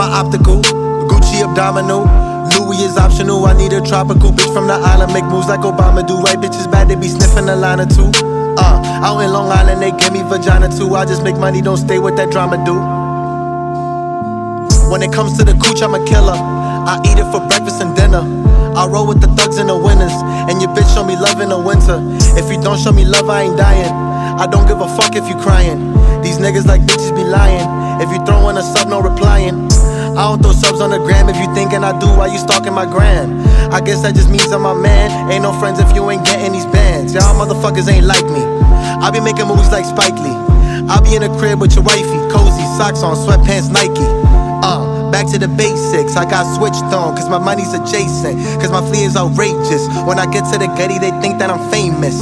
my optical. Gucci abdominal. Louis is optional. I need a tropical bitch from the island. Make moves like Obama do. White bitches bad, they be sniffing a line or two. Uh, out in Long Island, they give me vagina too. I just make money, don't stay with that drama, dude. When it comes to the cooch, I'm a killer. I eat it for breakfast and dinner. I roll with the thugs and the winners. And your bitch show me love in the winter. If you don't show me love, I ain't dying. I don't give a fuck if you crying. These niggas like bitches be lying. If you throwin' a sub, no replying. I don't throw subs on the gram if you thinking I do, why you stalking my gram? I guess that just means I'm my man. Ain't no friends if you ain't getting these bands. Y'all motherfuckers ain't like me. I be making movies like Spike Lee. I be in the crib with your wifey, cozy, socks on, sweatpants, Nike. Uh, Back to the basics, I got switched on, cause my money's adjacent. Cause my flee is outrageous. When I get to the Getty, they think that I'm famous.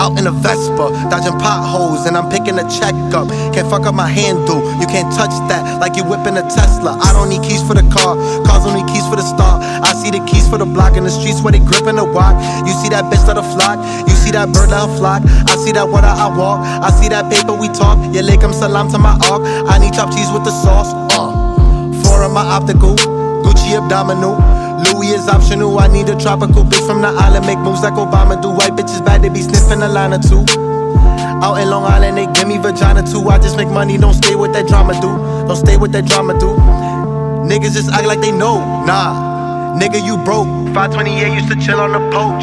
Out in a Vespa, dodging potholes, and I'm picking a check up. Can't fuck up my handle, you can't touch that like you whipping a Tesla. I don't need keys for the car, cars don't keys for the star. I see the keys for the block in the streets where they gripping the walk. You see that bitch that a flock, you see that bird that a flock. I see that water I walk, I see that paper we talk. Yeah, lick salam to my arc. I need chopped cheese with the sauce. Uh four my optical. Gucci abdominal. Louis is optional. I need a tropical bitch from the island. Make moves like Obama do. White bitches bad, they be sniffing a line or two. Out in Long Island, they give me vagina too. I just make money, don't stay with that drama, dude. Don't stay with that drama, dude. Niggas just act like they know. Nah, nigga, you broke. 528 used to chill on the poach.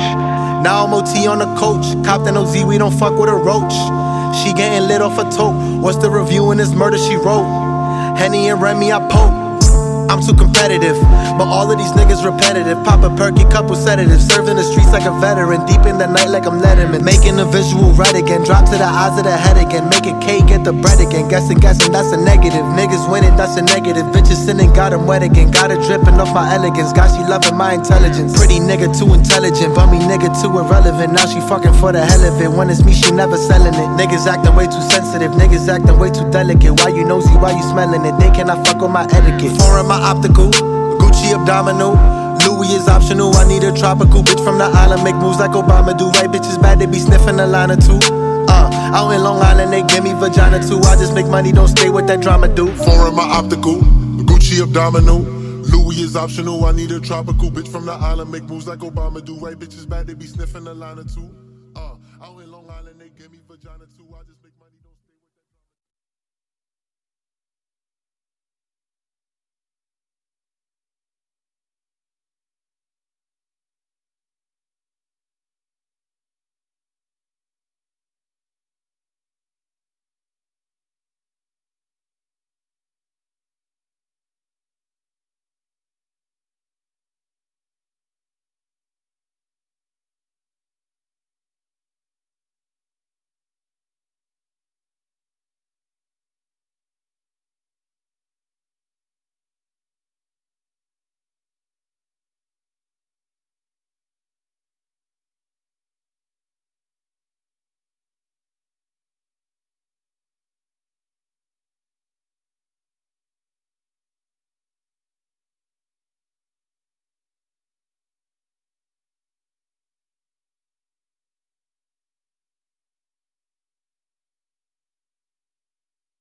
Now I'm OT on the coach. Copped an OZ, we don't fuck with a roach. She getting lit off a tote. What's the review in this murder she wrote? Henny and Remy, I poke. I'm too competitive, but all of these niggas repetitive. Pop a perky, couple sedatives. Served in the streets like a veteran. Deep in the night like I'm Letterman. Making a visual right again. Drop to the eyes of the head again. Make it K, get the bread again. Guessing, guessing, that's a negative. Niggas winning, that's a negative. Bitches sinning, got him wet again. Got her dripping off my elegance. God, she loving my intelligence. Pretty nigga, too intelligent. Bummy nigga, too irrelevant. Now she fucking for the hell of it. When it's me, she never selling it. Niggas acting way too sensitive. Niggas acting way too delicate. Why you nosy? Why you smelling it? They cannot fuck with my etiquette. Foreign my optical. Gucci abdominal. Louis is optional. I need a tropical bitch from the island. Make moves like Obama do. White bitches bad, they be sniffing a line or two. Uh, out in Long Island, they give me vagina too. I just make money, don't stay with that drama, dude. Foreign my optical. Gucci abdominal. Louis is optional. I need a tropical bitch from the island. Make moves like Obama do. White bitches bad, they be sniffing a line or two. Uh, out in Long Island, they give me vagina too. I just